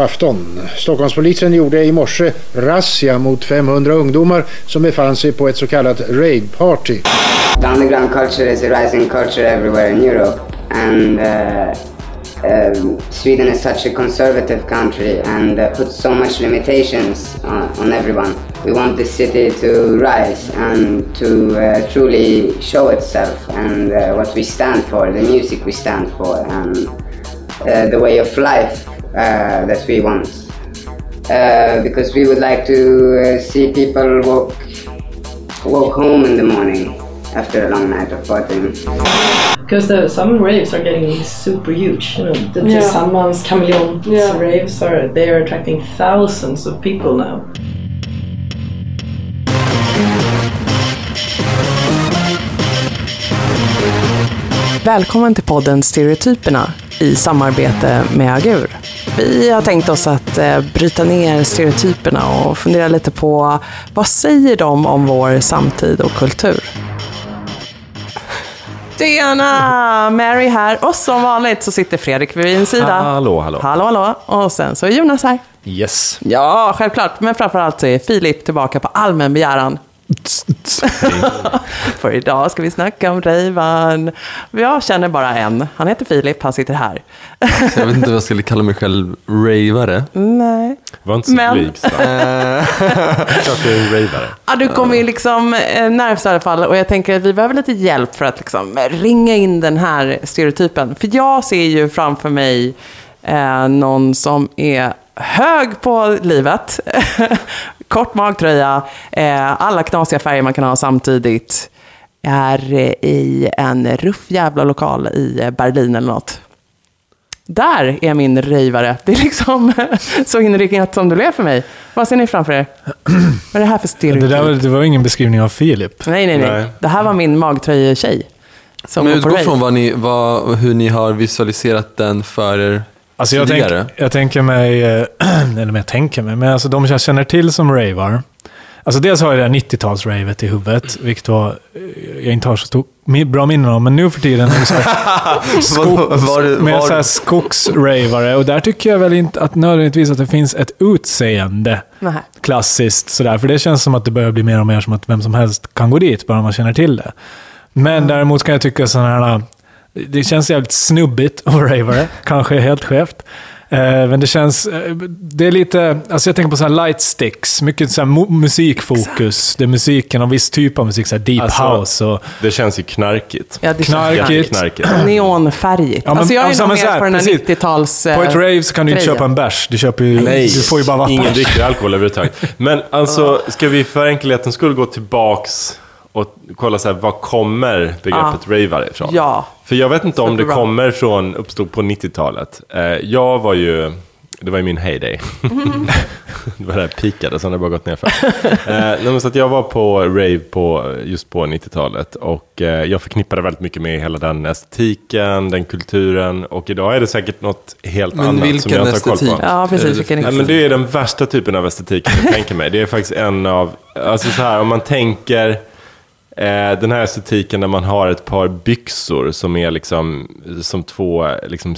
Afton. Stockholmspolisen gjorde i morse razzia mot 500 ungdomar som befann sig på ett så kallat raidparty. The underground culture is a rising culture everywhere in Europe, and uh, um, Sweden is such a conservative country and uh, puts so much limitations on, on everyone. We want this city to rise and to uh, truly show itself and uh, what we stand for, the music we stand for, and uh, the way of life that we want. Uh, because we would like to uh, see people walk walk home in the morning after a long night of partying. Because the some raves are getting super huge. You know, the Yeah. Tillsammans, Chameleon Yeah. raves are they are attracting thousands of people now. Välkommen till podden Stereotyperna i samarbete med Agur. Vi har tänkt oss att eh, bryta ner stereotyperna och fundera lite på vad säger de om vår samtid och kultur? Tjena! Mary här och som vanligt så sitter Fredrik vid min sida. Hallå, hallå. Hallå, hallå. Och sen så är Jonas här. Yes. Ja, självklart. Men framförallt så är Filip tillbaka på allmän begäran. För idag ska vi snacka om Ray-Ban. Jag känner bara en. Han heter Filip, han sitter här. Jag vet inte vad jag skulle kalla mig själv, ravare. Nej. Var inte så Men- blygsam. Klart du är ravare. Ja, du kommer ju liksom eh, närmast i alla fall och jag tänker att vi behöver lite hjälp för att liksom ringa in den här stereotypen. För jag ser ju framför mig eh, någon som är hög på livet, kort magtröja, eh, alla knasiga färger man kan ha samtidigt, är eh, i en ruff jävla lokal i eh, Berlin eller något. Där är min rejvare. Det är liksom så inriktat som det blev för mig. Vad ser ni framför er? Vad är det här för stereotyp? Det, där det var ingen beskrivning av Filip. Nej, nej, nej, Nej. Det här var min magtröje-tjej. Men utgå från vad ni, vad, hur ni har visualiserat den för er Alltså jag, tänk, jag tänker mig, eh, eller men jag tänker mig, men alltså de jag känner till som ravar. Alltså dels har jag det här 90-tals-ravet i huvudet, vilket var, eh, jag inte har så stor, bra minnen av, men nu för tiden är det så här, Vad- var det- med var- så här skogsravare. Och där tycker jag väl inte att nödvändigtvis att det finns ett utseende Nej. klassiskt sådär. För det känns som att det börjar bli mer och mer som att vem som helst kan gå dit, bara man känner till det. Men däremot kan jag tycka sådana här... Det känns jävligt snubbigt att vara ravare, kanske helt skevt. Eh, men det känns... eh, det är lite... Alltså jag tänker på sådana här light sticks, mycket så här musikfokus. Det är musiken, och viss typ av musik, så här deep Alltså, house och Det känns ju knarkigt. Ja, det knarkigt. Jätteknarkigt. Neonfärgigt. Ja, men- alltså jag är alltså, nog mer på den här precis. 90-tals... På ett rave så kan du inte köpa en bärs. Du, köper ju, Nej, du får ju bara vatten. ingen dricker alkohol överhuvudtaget. Men alltså, ska vi för enkelhetens skull gå tillbaks och kolla så här, var kommer begreppet ravare ifrån? Ja. För jag vet inte om det kommer från, uppstod på 90-talet. Eh, jag var ju, det var ju min heyday. det var där jag sen har det bara gått ner för. eh, så att jag var på rave på, just på 90-talet och eh, jag förknippade väldigt mycket med hela den estetiken, den kulturen och idag är det säkert något helt Men annat som jag inte har koll estetik? på. Ja, precis. det Vilken Ja, men det är den värsta typen av estetik jag tänker mig. Det är faktiskt en av, alltså så här, om man tänker Eh, den här estetiken där man har ett par byxor som är liksom som två liksom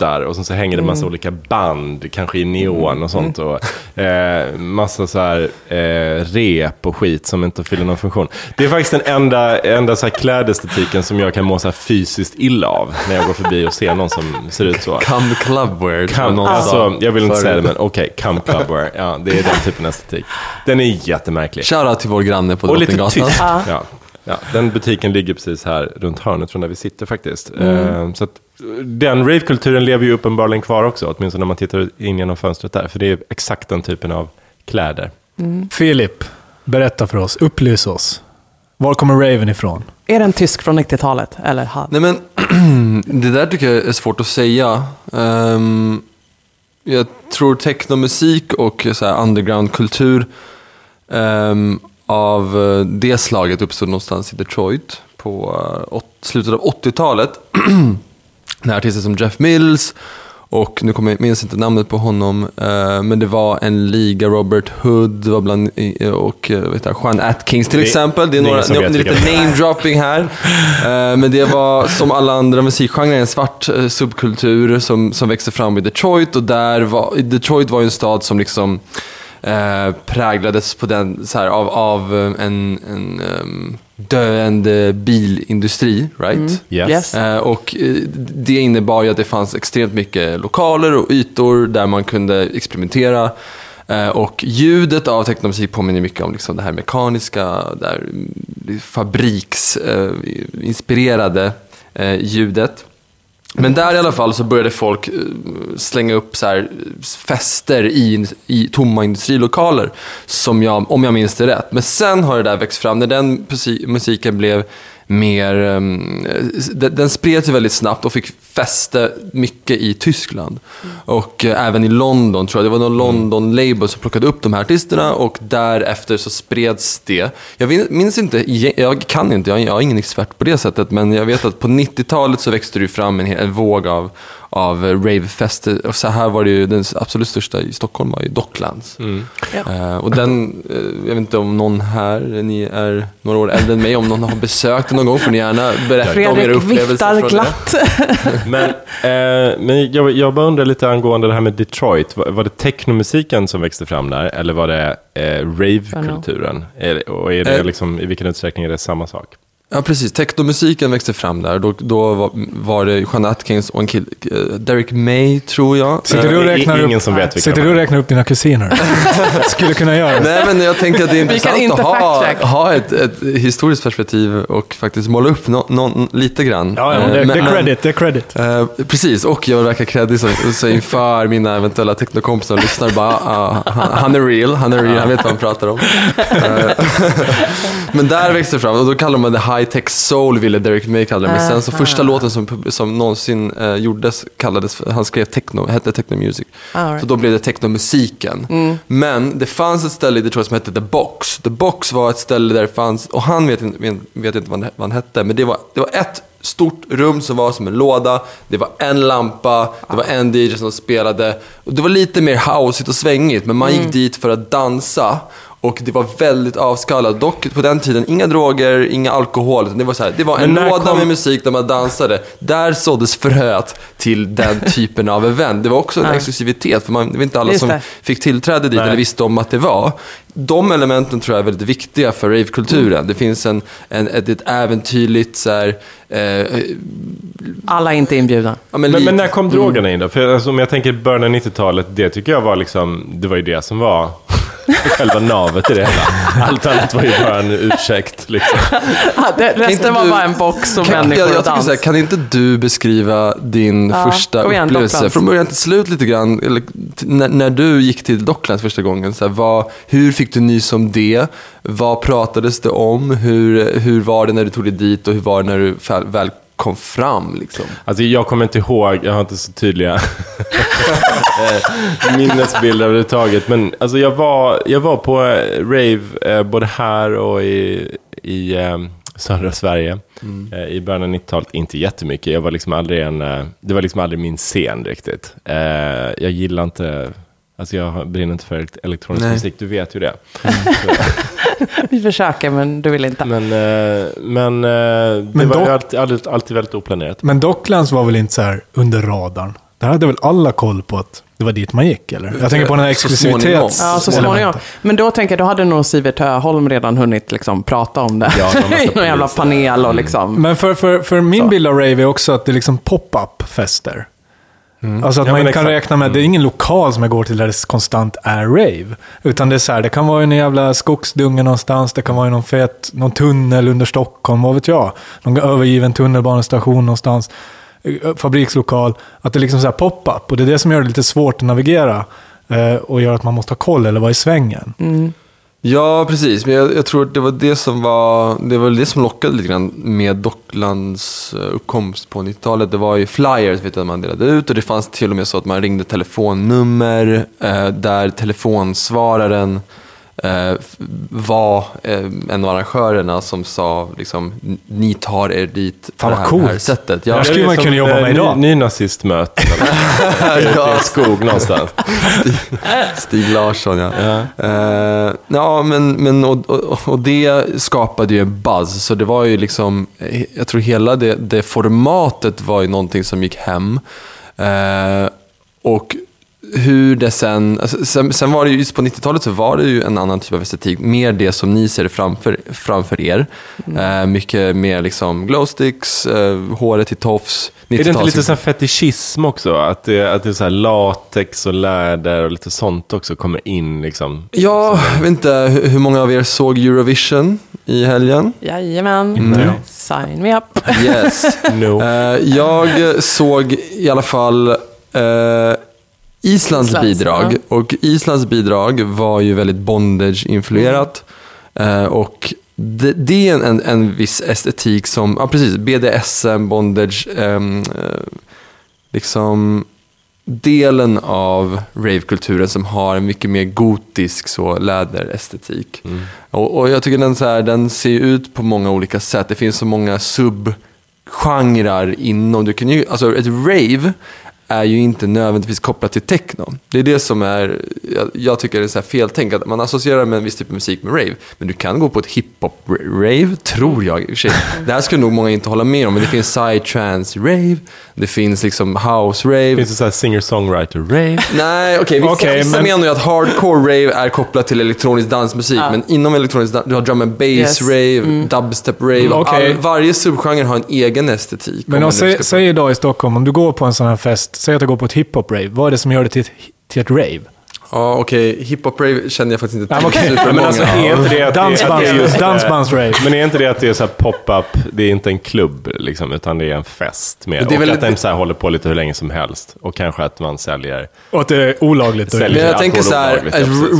strutar och så hänger det massa olika band, kanske i neon och sånt. Och, eh, massa så här eh, rep och skit som inte fyller någon funktion. Det är faktiskt den enda, enda så här klädestetiken som jag kan må så här fysiskt illa av när jag går förbi och ser någon som ser ut så. Come clubwear, alltså, jag vill inte förut. säga det, men okej, come clubwear. Ja, det är den typen av estetik. Den är jättemärklig. Shoutout till vår granne på Och lite Drottninggatan. Ja. Ja, den butiken ligger precis här runt hörnet från där vi sitter faktiskt. Eh, Så att, den ravekulturen lever ju uppenbarligen kvar också, åtminstone när man tittar in genom fönstret där. För det är exakt den typen av kläder. Filip, berätta för oss. Upplys oss. Var kommer raven ifrån? Är den tysk från 90-talet? Eller? Nej men, det där tycker jag är svårt att säga. Ehm, jag tror technomusik och så här undergroundkultur ehm, av eh, det slaget uppstod någonstans i Detroit på åt, slutet av 80-talet. När artister som Jeff Mills Och nu kommer jag minns inte namnet på honom, eh, men det var en liga, Robert Hood var bland, och vet jag, Juan Atkins till Det- exempel. Det är, det några, det är lite name-dropping här. Eh, men det var som alla andra musikgenrer en svart eh, subkultur som, som växte fram i Detroit. Och där var, Detroit var ju en stad som liksom eh, präglades på den, så här, av, av eh, en, en ehm, döende bilindustri. Right? Yes. Yes. Eh, och eh, det innebar ju att det fanns extremt mycket lokaler och ytor där man kunde experimentera. Och ljudet av technomusik påminner mycket om liksom det här mekaniska, där fabriksinspirerade eh, ljudet. Men där i alla fall så började folk eh, slänga upp så här eh, fester i, i tomma industrilokaler, som jag, om jag minns det rätt. Men sen har det där växt fram, när den musiken blev mer, um, den, den spred sig väldigt snabbt och fick fäste mycket i Tyskland. Och eh, även i London tror jag, det var någon London-label som plockade upp de här artisterna och därefter så spreds det. Jag minns inte, jag kan inte, jag är- ingen expert på det sättet, men jag vet att på 90-talet så växte det ju fram en, en våg av, av ravefester. Och så här var det ju, den absolut största i Stockholm var ju Docklands. Eh, och den, eh, jag vet inte om någon här, ni är några år äldre än mig, om någon har besökt den någon gång får ni gärna berätta om era Fredrik upplevelser viftar från det. glatt. Men, eh, men jag, jag bara undrar lite angående det här med Detroit. Var, var det technomusiken som växte fram där? Eller var det rave-kulturen? Är det- Och är det liksom, i vilken utsträckning är det samma sak? Ja, precis. Technomusiken växte fram där. Då, då var, var det Jean Atkins och en kille, eh, Derek May, tror jag. Sitter du och Eh, räknar ingen upp, som vet sitter du räknar upp dina kusiner? Skulle kunna göra det. Nej, men jag tänker att det är intressant inte att ha, ha ett, ett historiskt perspektiv och faktiskt måla upp no, no, lite grann. Ja, ja, Eh, det, är credit. Det är credit. Eh, precis, och jag vill verka kreddig så, så inför mina eventuella technokompisar och lyssnar bara, ah, han, han är real, han är real, han vet vad han pratar om. Eh, men där växte det fram, och då kallar man det high tech soul, ville Derek May kalla det. Men sen så första låten som, som någonsin eh, gjordes, kallades, han skrev techno, hette techno music. Right. Så då blev det technomusiken. Men det fanns ett ställe i Detroit som hette The Box. The Box var ett ställe där det fanns, och han vet inte, vet, inte vad han, hette, men det var, det var ett stort rum som var som en låda. Det var en lampa, det var en DJ som spelade. Och det var lite mer houseigt och svängigt, men man gick dit för att dansa. Och det var väldigt avskalat. Dock på den tiden, inga droger, inga alkohol. Det var, så här, det var en Men när låda kom- med musik där man dansade. Där såddes fröet till den typen av event. Det var också en exklusivitet, för man, det var inte alla Just som det. fick tillträde dit Nej. eller visste om att det var. De elementen tror jag är väldigt viktiga för ravekulturen. Mm. Det finns en, en, ett, ett äventyrligt så här, eh, Alla är inte inbjudna. ja, men, Men, men när kom drogerna in då? För alltså, om jag tänker början av 90-talet, det tycker jag var liksom, det var ju det som var själva navet i det hela. Allt annat var ju bara en ursäkt liksom. Ja, det, inte resten var du- bara en box och Kan, människor jag, jag och här, kan inte du beskriva din Ja, första igen, upplevelse Docklands. från början till slut lite grann? Eller, när, när du gick till Docklands första gången, så här, vad, hur fick du nys om det? Vad pratades det om? Hur, hur var det när du tog dig dit och hur var det när du väl kom fram? Liksom? Alltså jag kommer inte ihåg, jag har inte så tydliga minnesbilder överhuvudtaget. Men alltså jag var, jag var på eh, rave eh, både här och i, i eh, södra Sverige eh, i början av 90-talet. Inte jättemycket, jag var liksom aldrig en, det var liksom aldrig min scen riktigt. Jag gillar inte, alltså jag brinner inte för elektronisk Nej. musik, du vet ju det. Vi försöker, men du vill inte. Men, eh, men, eh, det Men var dock- ju alltid, alltid, alltid väldigt oplanerat. Men Docklands var väl inte så här under radarn? Där hade väl alla koll på att det var dit man gick, eller? Jag tänker på den här exklusivitets... Ja, så småningom. Men då tänker jag, då hade nog Sivert Öholm redan hunnit liksom prata om det. Ja, de I någon jävla panel och liksom. Men för, för, för min Så. bild av rave är också att det är liksom pop-up fester. Alltså att Ja, man inte kan exakt. räkna med, det är ingen lokal som jag går till där det konstant är rave. Utan det är så här, det kan vara en jävla skogsdunge någonstans, det kan vara i någon fet, någon tunnel under Stockholm, vad vet jag. Någon övergiven tunnelbanestation någonstans. eh, Fabrikslokal. Att det är liksom så här pop-up. Och det är det som gör det lite svårt att navigera. eh, Och gör att man måste ha koll eller vara i svängen. Ja, precis. Men jag, jag tror att det var det som var det var det som lockade lite grann med Docklands eh, uppkomst på 90-talet. Det var ju flyers vet jag, man delade ut och det fanns till och med så att man ringde telefonnummer eh, där telefonsvararen var eh, en av arrangörerna som sa liksom, ni tar er dit på det här, coolt. här sättet. Jag skulle Det är man som, kunna jobba eh, med idag. Ny, nynazistmöten. Ute i en skog någonstans. Stig Larsson, ja. Ja, ja men, men och, och, och det skapade ju en buzz. Så det var ju liksom, eh, jag tror hela det, det formatet var ju någonting som gick hem. Eh, och hur det sen, alltså, sen, sen var det ju, just på 90-talet så var det ju en annan typ av estetik. Mer det som ni ser framför, framför er. Eh, mycket mer liksom glowsticks, eh, håret i tofs. Är det inte 90-tals- lite här fetischism också? Att det, att det är så här latex och läder och lite sånt också kommer in liksom? Ja, jag vet inte hur många av er såg Eurovision i helgen? Jajamän. Jag. Sign me up. Yes. No. Eh, jag såg i alla fall eh, Islands Islands, bidrag. ja. Och Islands bidrag var ju väldigt bondage-influerat. Eh, och det, det är en, en, viss estetik som, ja precis, BDSM, bondage, eh, liksom delen av ravekulturen som har en mycket mer gotisk så läderestetik. Och, och jag tycker den, så här, den ser ut på många olika sätt. Det finns så många subgenrer inom. Du kan ju, alltså ett rave är ju inte nödvändigtvis kopplat till techno. Det är det som är, jag, jag tycker det är så här feltänk, att man associerar med en viss typ av musik med rave. Men du kan gå på ett hiphop-rave, tror jag sig. Det här skulle nog många inte hålla med om, men det finns psytrance-rave, det finns liksom house-rave. Finns det så här singer-songwriter-rave? Nej, okej. vissa Okej, vissa men- menar ju att hardcore rave är kopplat till elektronisk dansmusik. Ja. Men inom elektronisk dans, du har drum and bass Yes. rave, dubstep rave. Mm, okej. All, varje subgenre har en egen estetik. Men om säg, säg idag i Stockholm, om du går på en sån här fest, säg att du går på ett hiphop-rave. Vad är det som gör det till ett, till ett rave? Ja, okej. Hiphop-rave känner jag faktiskt inte Ja, till men okej. supermånga. Men alltså, är inte det att det, att det är Dansbands, just, dansbands-rave. Men är inte det att det är så här pop-up, det är inte en klubb liksom, utan det är en fest med. Det är och väl att den så här håller på lite hur länge som helst. Och kanske att man säljer. Och att det är olagligt. Men jag tänker så här, ja,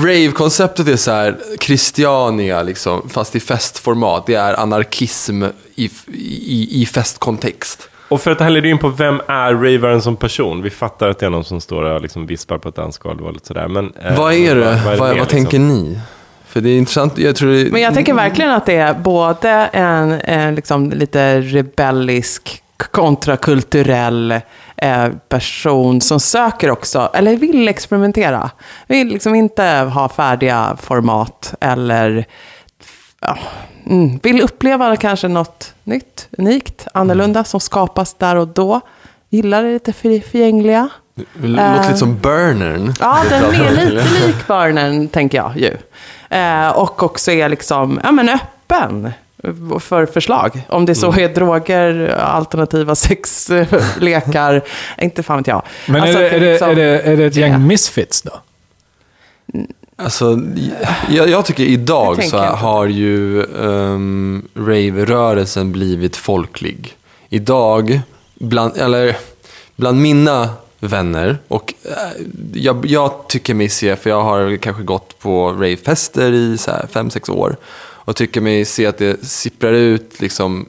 rave-konceptet är så här, Christiania liksom, fast i festformat. Det är anarkism i, i, i festkontext. Och för att det här leder in på vem är ravaren som person? Vi fattar att det är någon som står och liksom vispar på ett dansgolv och lite sådär. Men, eh, vad är det? Vad, vad, mer, liksom? tänker ni? För det är intressant, jag tror det, Men jag tänker verkligen att det är både en, en liksom lite rebellisk, kontrakulturell eh, person som söker också, eller vill experimentera. Vill liksom inte ha färdiga format eller ja, mm, vill uppleva kanske något nytt, unikt, annorlunda som skapas där och då. Gillar det lite för- förgängliga. det låter lite som Burnern. Ja, den är lite lik Burnern, tänker jag ju. Eh, och också är liksom, ja men öppen för förslag. Om det så är droger, alternativa sexlekar, inte fan vet jag. men Alltså är, det, är, det, liksom- är, det, är det ett gäng det. misfits då? Alltså, jag, jag tycker idag så jag inte. har ju um, rave-rörelsen blivit folklig. Idag, bland, eller, bland mina vänner, och eh, jag, jag tycker mig se, för jag har kanske gått på ravefester i så här fem sex år, och tycker mig se att det sipprar ut liksom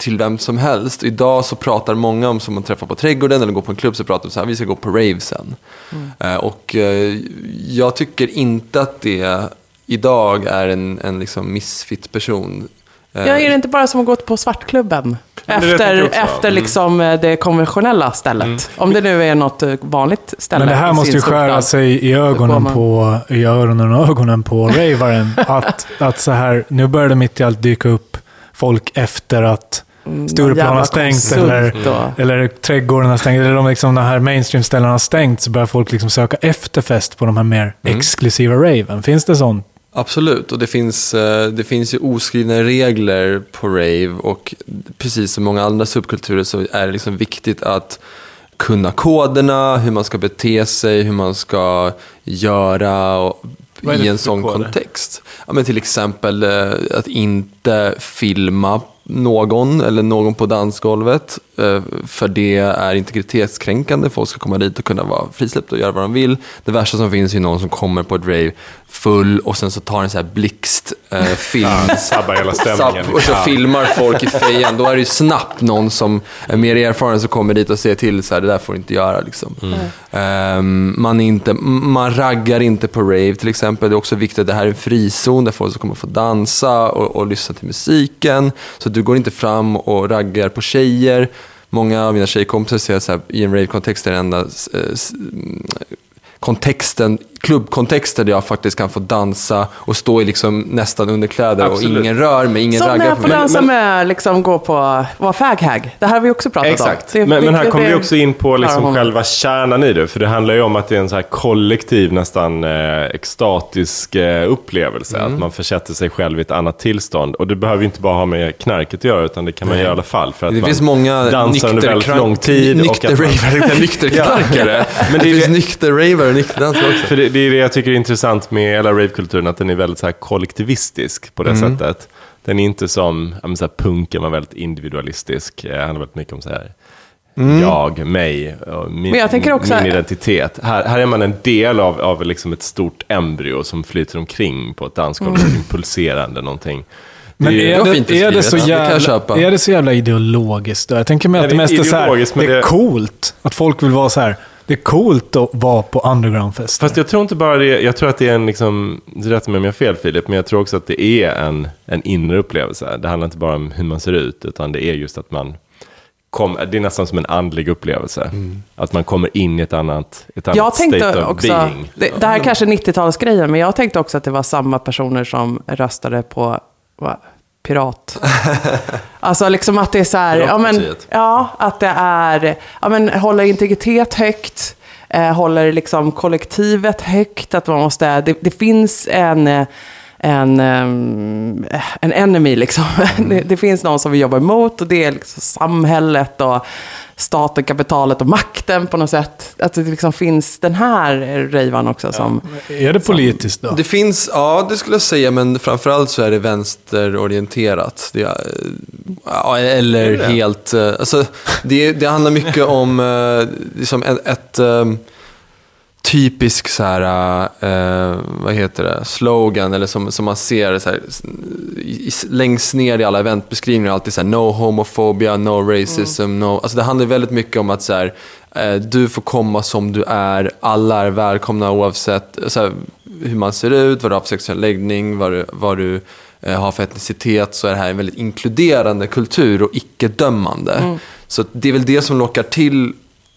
till vem som helst. Idag så pratar många om, som man träffar på trädgården eller går på en klubb, så pratar de så här, vi ska gå på rave sen. Eh, och eh, jag tycker inte att det idag är en, en liksom misfit person. Eh, Ja, är det inte bara som att gå på Svartklubben? Efter, efter liksom eh, det konventionella stället. Om det nu är något vanligt ställe. Men det här måste ju skära sig i ögonen på, i öronen och ögonen på ravaren. att, att så här, nu börjar det mitt i allt dyka upp folk efter att Stureplan Mm, jävla har stängt eller, eller trädgården har stängt. Eller om liksom de här mainstream-ställena har stängt så börjar folk liksom söka efterfest på de här mer Mm. exklusiva raven. Finns det sånt? Absolut, och det finns, eh, det finns ju oskrivna regler på rave och precis som många andra subkulturer så är det liksom viktigt att kunna koderna, hur man ska bete sig, hur man ska göra och, i en sån koder? kontext. Ja, men till exempel eh, att inte filma någon eller någon på dansgolvet. eh, för det är integritetskränkande. Folk ska komma dit och kunna vara frisläppta och göra vad de vill. Det värsta som finns är någon som kommer på ett rave full och sen så tar en så här blixt eh, film. sabbar hela stämningen. Och så Ja. filmar folk i fejan. Då är det ju snabbt någon som är mer erfaren som kommer dit och säger till så här, det där får du inte göra. Liksom. Ehm, man, är inte, man raggar inte på rave till exempel. Det är också viktigt att det här är en frizon där folk ska komma få dansa och, och lyssna till musiken. Så du du går inte fram och raggar på tjejer. Många av mina tjejkompisar säger så här, i en rave-kontext är det enda eh, mm, kontexten, klubbkontexter där jag faktiskt kan få dansa och stå i liksom nästan underkläder Absolut. och ingen rör mig, ingen Som när raggar jag på får mig. dansa men- med, liksom gå på, vara faghag. Det här har vi också pratat Exakt. om. Det- men, men här kommer vi också in på liksom själva kärnan i det. För det handlar ju om att det är en så här kollektiv, nästan eh, extatisk eh, upplevelse. Mm. Att man försätter sig själv i ett annat tillstånd. Och det behöver ju inte bara ha med knarket att göra, utan det kan man göra i alla fall. För att Det man finns många dansar under väldigt lång tid. Nykterravare, nykterknarkare. Men det, finns nykterravare och nykterdansare också. Det, det är det jag tycker är intressant med hela ravekulturen, att den är väldigt så här kollektivistisk på det Mm. sättet. Den är inte som, ja, så här, punken var väldigt individualistisk. Eh, handlar väldigt mycket om så här, Mm. jag, mig, och min, jag min identitet. Här, här är man en del av, av liksom ett stort embryo som flyter omkring på ett dansgolv, Mm. någonting pulserande, någonting. Men Det är det, är, det så Det jävla, köpa. är det så jävla ideologiskt då? Jag tänker mig att det det är mest är så här, det är det- coolt. Att folk vill vara så här, det är coolt att vara på undergroundfester. Fast jag tror inte bara det, jag tror att det är en, liksom, rätt mig om jag har fel Filip, men jag tror också att det är en, en inre upplevelse. Det handlar inte bara om hur man ser ut, utan det är just att man kom, det är nästan som en andlig upplevelse. Att man kommer in i ett annat, ett annat Jag state tänkte of också, being. det, det här är kanske 90-talsgrejen, men jag tänkte också att det var samma personer som röstade på vad, Pirat. alltså liksom att det är så här, ja men, ja, att det är, ja men håller integritet högt, eh, håller liksom kollektivet högt, att man måste, det, det finns en, eh, en, ehm, en enemy liksom. Det, det finns någon som vi jobbar emot och det är liksom samhället och staten, kapitalet och makten på något sätt. Att det liksom finns den här rejvan också som... är det politiskt då? Det finns, ja det skulle jag säga, men framförallt så är det vänsterorienterat. Det, ja, eller helt, eh, alltså det, det handlar mycket om eh, liksom ett, ett eh, typisk så här, eh, vad heter det, slogan, eller som, som man ser så här, i, längst ner i alla eventbeskrivningar, alltid så här, no homophobia, no racism, no... Alltså det handlar väldigt mycket om att så här, eh, du får komma som du är, alla är välkomna oavsett så här, hur man ser ut, vad du har för sexuell läggning, vad du, vad du eh, har för etnicitet, så är det här en väldigt inkluderande kultur och icke-dömande. Så det är väl det som lockar till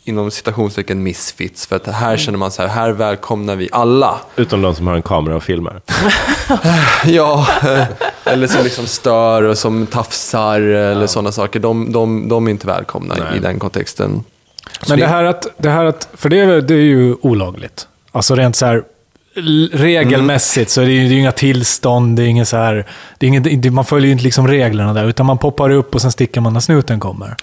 inom citationstecken misfits, för att här känner man så här, här välkomnar vi alla. Utom de som har en kamera och filmar. Ja, eh, eller som liksom stör och som tafsar eller sådana saker. De, de, de är inte välkomna i den kontexten. Så Men det här att, det här att för det är, det är ju olagligt. Alltså rent så här regelmässigt så är det ju det är ju inga tillstånd, det är inget så här, det är inget, det- man följer ju inte liksom reglerna där, utan man poppar upp och sen sticker man när snuten kommer.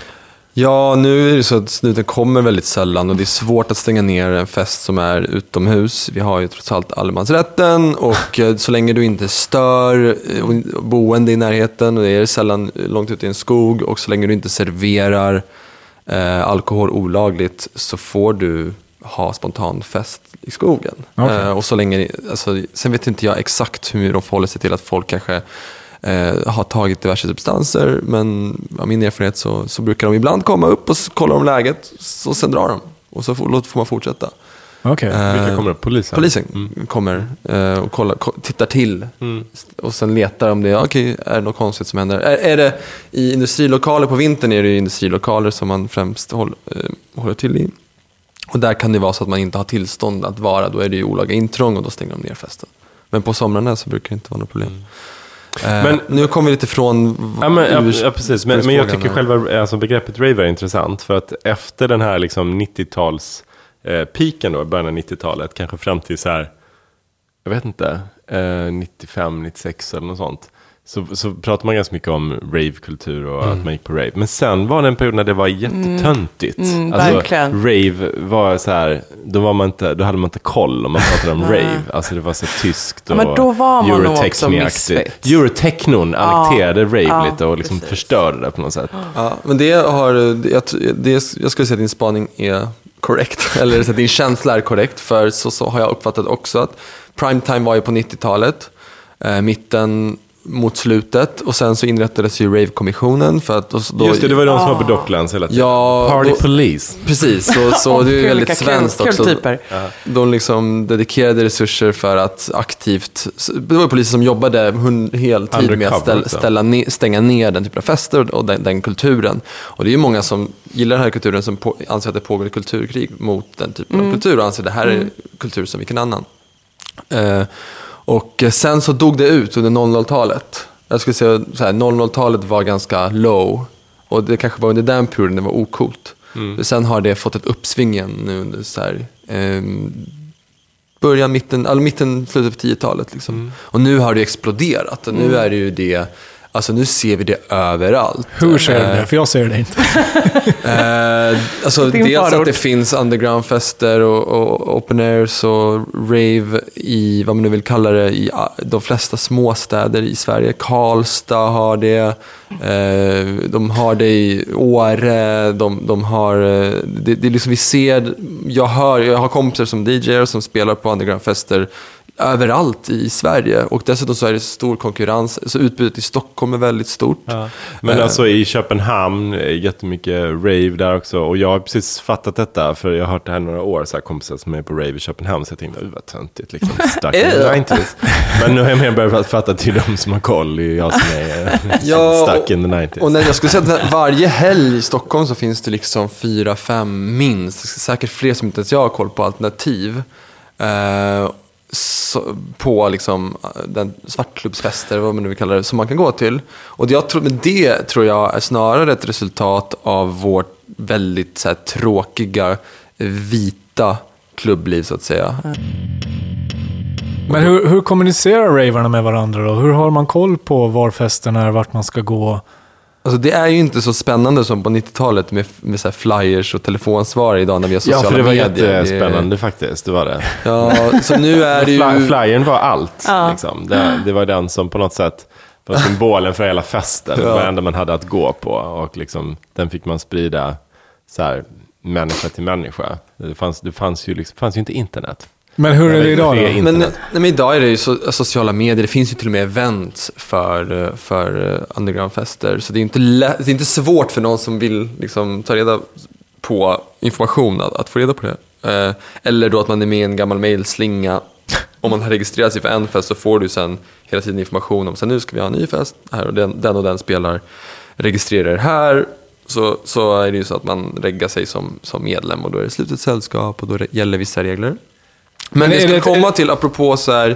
Ja, nu är det så att snuten kommer väldigt sällan och det är svårt att stänga ner en fest som är utomhus. Vi har ju trots allt allemansrätten och eh, så länge du inte stör eh, boende i närheten, och det är sällan långt ute i en skog, och så länge du inte serverar eh, alkohol olagligt så får du ha spontanfest i skogen. Okej. Eh, och så länge, alltså, sen vet inte jag exakt hur de förhåller sig till att folk kanske eh, har tagit diverse substanser, men av min erfarenhet så, så brukar de ibland komma upp och kollar om läget, så sen drar de. Och så får, får man fortsätta. Okej. Vilka Eh, kommer upp? Polisen? Polisen kommer eh, och kollar, ko- tittar till och sen letar om det okej, är det något konstigt som händer. Är, är det i industrilokaler på vintern är det industrilokaler som man främst håll, eh, håller till i. Och där kan det vara så att man inte har tillstånd att vara, då är det ju olaga intrång och då stänger de ner festen. Men på somrarna så brukar det inte vara något problem. Eh, Men- nu kommer vi lite från Ja, men, ja, urs- ja precis. Men, men jag tycker här. själva alltså, begreppet rave är intressant. För att efter den här liksom, 90-tals eh, piken då, början av 90-talet, kanske fram till så här, jag vet inte, eh, 95, 96 eller något sånt. Så, så pratar man ganska mycket om ravekultur och Mm. att man gick på rave. Men sen var det en period när det var jättetöntigt. Mm, alltså, verkligen. rave var så här, då, var man inte, då hade man inte koll om man pratade om rave. Alltså det var så tyskt Ja, och men då var man nog också Eurotechno-aktigt. misfit. Eurotechnon annekterade rave ja, lite och liksom precis. förstörde det på något sätt. Ja, men det har, jag, det, jag skulle säga att din spaning är korrekt, eller så att din känsla är korrekt, för så, så har jag uppfattat också att primetime var ju på 90-talet, eh, mitten mot slutet och sen så inrättades ju Rave-kommissionen för att då, Just det, det var de som var på Docklands hela tiden. Ja, Party då- Police. Precis, så, så det är ju väldigt kul- svenskt kul också. typer. De liksom dedikerade resurser för att aktivt, det var ju poliser som jobbade heltid med att ställa, ställa ne, stänga ner den typen av fester och den, den kulturen. Och det är ju många som gillar den här kulturen som på, anser att det pågår ett kulturkrig mot den typen av kultur och anser att det här är kultur som vilken annan. Eh, och sen så dog det ut under 00-talet. Jag skulle säga så här, 00-talet var ganska low. Och det kanske var under den perioden det var okult. Mm. Sen har det fått ett uppsving igen nu under så här, ehm, början, mitten, alltså mitten, slutet på 10-talet. Liksom. Mm. Och nu har det exploderat. Och nu är det ju det, alltså nu ser vi det överallt. Hur ser du Eh, det? För jag ser det inte. Eh, alltså Din dels att det finns undergroundfester och, och open airs och rave i, vad man nu vill kalla det, i ah, de flesta småstäder i Sverige. Karlstad har det, eh, de har det i Åre, de, de har, eh, det, det är liksom vi ser, jag hör, jag har kompisar som DJar som spelar på undergroundfester överallt i Sverige och dessutom så är det stor konkurrens, så utbudet i Stockholm är väldigt stort. Men Eh. alltså i Köpenhamn, eh, jättemycket rave där också. Och jag har precis fattat detta, för jag har hört det här några år, så här kompisar som är på rave i Köpenhamn. Så jag tänkte, "Oj, vad töntigt, liksom. Stuck in the 90s. Men nu har jag mer börjat fatta är de som har koll, det är jag som är eh, Ja, stuck in the 90s. Och när jag skulle säga att varje helg i Stockholm så finns det liksom fyra, fem minst, säkert fler som inte ens jag har koll på, alternativ. Så, på liksom eh, den svartklubbsfester, vad man nu vill kalla det, som man kan gå till. Och det, jag tror, men det tror jag är snarare ett resultat av vårt väldigt så här, tråkiga, vita klubbliv så att säga. Men hur, hur kommunicerar ravarna med varandra då? Hur har man koll på var festen är, vart man ska gå? Alltså det är ju inte så spännande som på 90-talet med, med så här flyers och telefonsvar idag när vi har ja, sociala för det var medier. Det- jättespännande faktiskt, det var det. Ja, så nu är det Fly, ju... flyern var allt. Ja. Liksom. Det, det var den som på något sätt var symbolen för hela festen. Det var det enda man hade att gå på. Och liksom, den fick man sprida så här, människa till människa. Det fanns, det fanns, ju, liksom, fanns ju inte internet. Men hur är det idag då? Men, nej, men idag är det ju så, sociala medier, det finns ju till och med events för, eh, för eh, undergroundfester. Så det är inte, det är inte svårt för någon som vill liksom, ta reda på information att, att få reda på det. Eh, eller då att man är med i en gammal mailslinga. Om man har registrerat sig för en fest så får du sen hela tiden information om så nu ska vi ha en ny fest, här och den, den och den spelar, registrerar er här. Så, så är det ju så att man reggar sig som, som medlem och då är det slutet sällskap och då gäller vissa regler. Men, Men det är skulle det- komma till, apropå så här,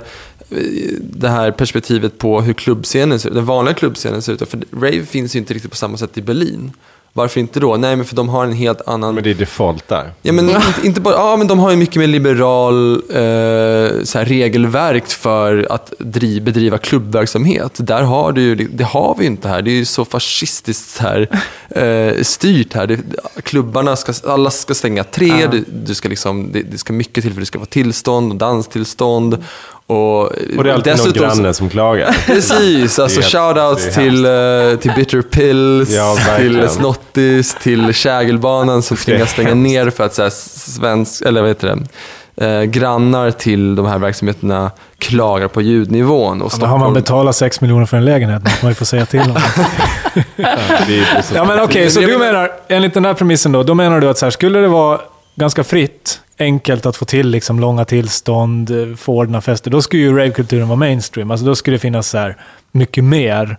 eh, det här perspektivet på hur klubbscenen ser ut, den vanliga klubbscenen ser ut. För rave finns ju inte riktigt på samma sätt i Berlin. Varför inte då? Nej, men för de har en helt annan... Men det är default där. Ja, men inte, inte bara, ja, men de har ju mycket mer liberal eh, så här, regelverk för att dri, bedriva klubbverksamhet. Där har du ju, det har vi ju inte här. Det är ju så fascistiskt här, eh, styrt här. Det, klubbarna ska, alla ska stänga tre, du, du ska liksom, det, det ska mycket till för det ska vara tillstånd och danstillstånd. Och, Och det är alltid någon granne som klagar. Precis, alltså shoutouts till, uh, till Bitter Pills, Ja, till Snottis, till Kägelbanan som tvingas stänga ner för att så här, svensk, eller vad heter det, eh, grannar till de här verksamheterna klagar på ljudnivån. Och Ja, då har man Stockholm- betalat 6 miljoner för en lägenhet, måste man ju få säga till om. Så- Ja men okej, så Jag du menar, enligt den här premissen då, då menar du att så här, skulle det vara ganska fritt, enkelt att få till liksom långa tillstånd, eh, få ordna fester, då skulle ju ravekulturen vara mainstream. Alltså då skulle det finnas så här mycket mer.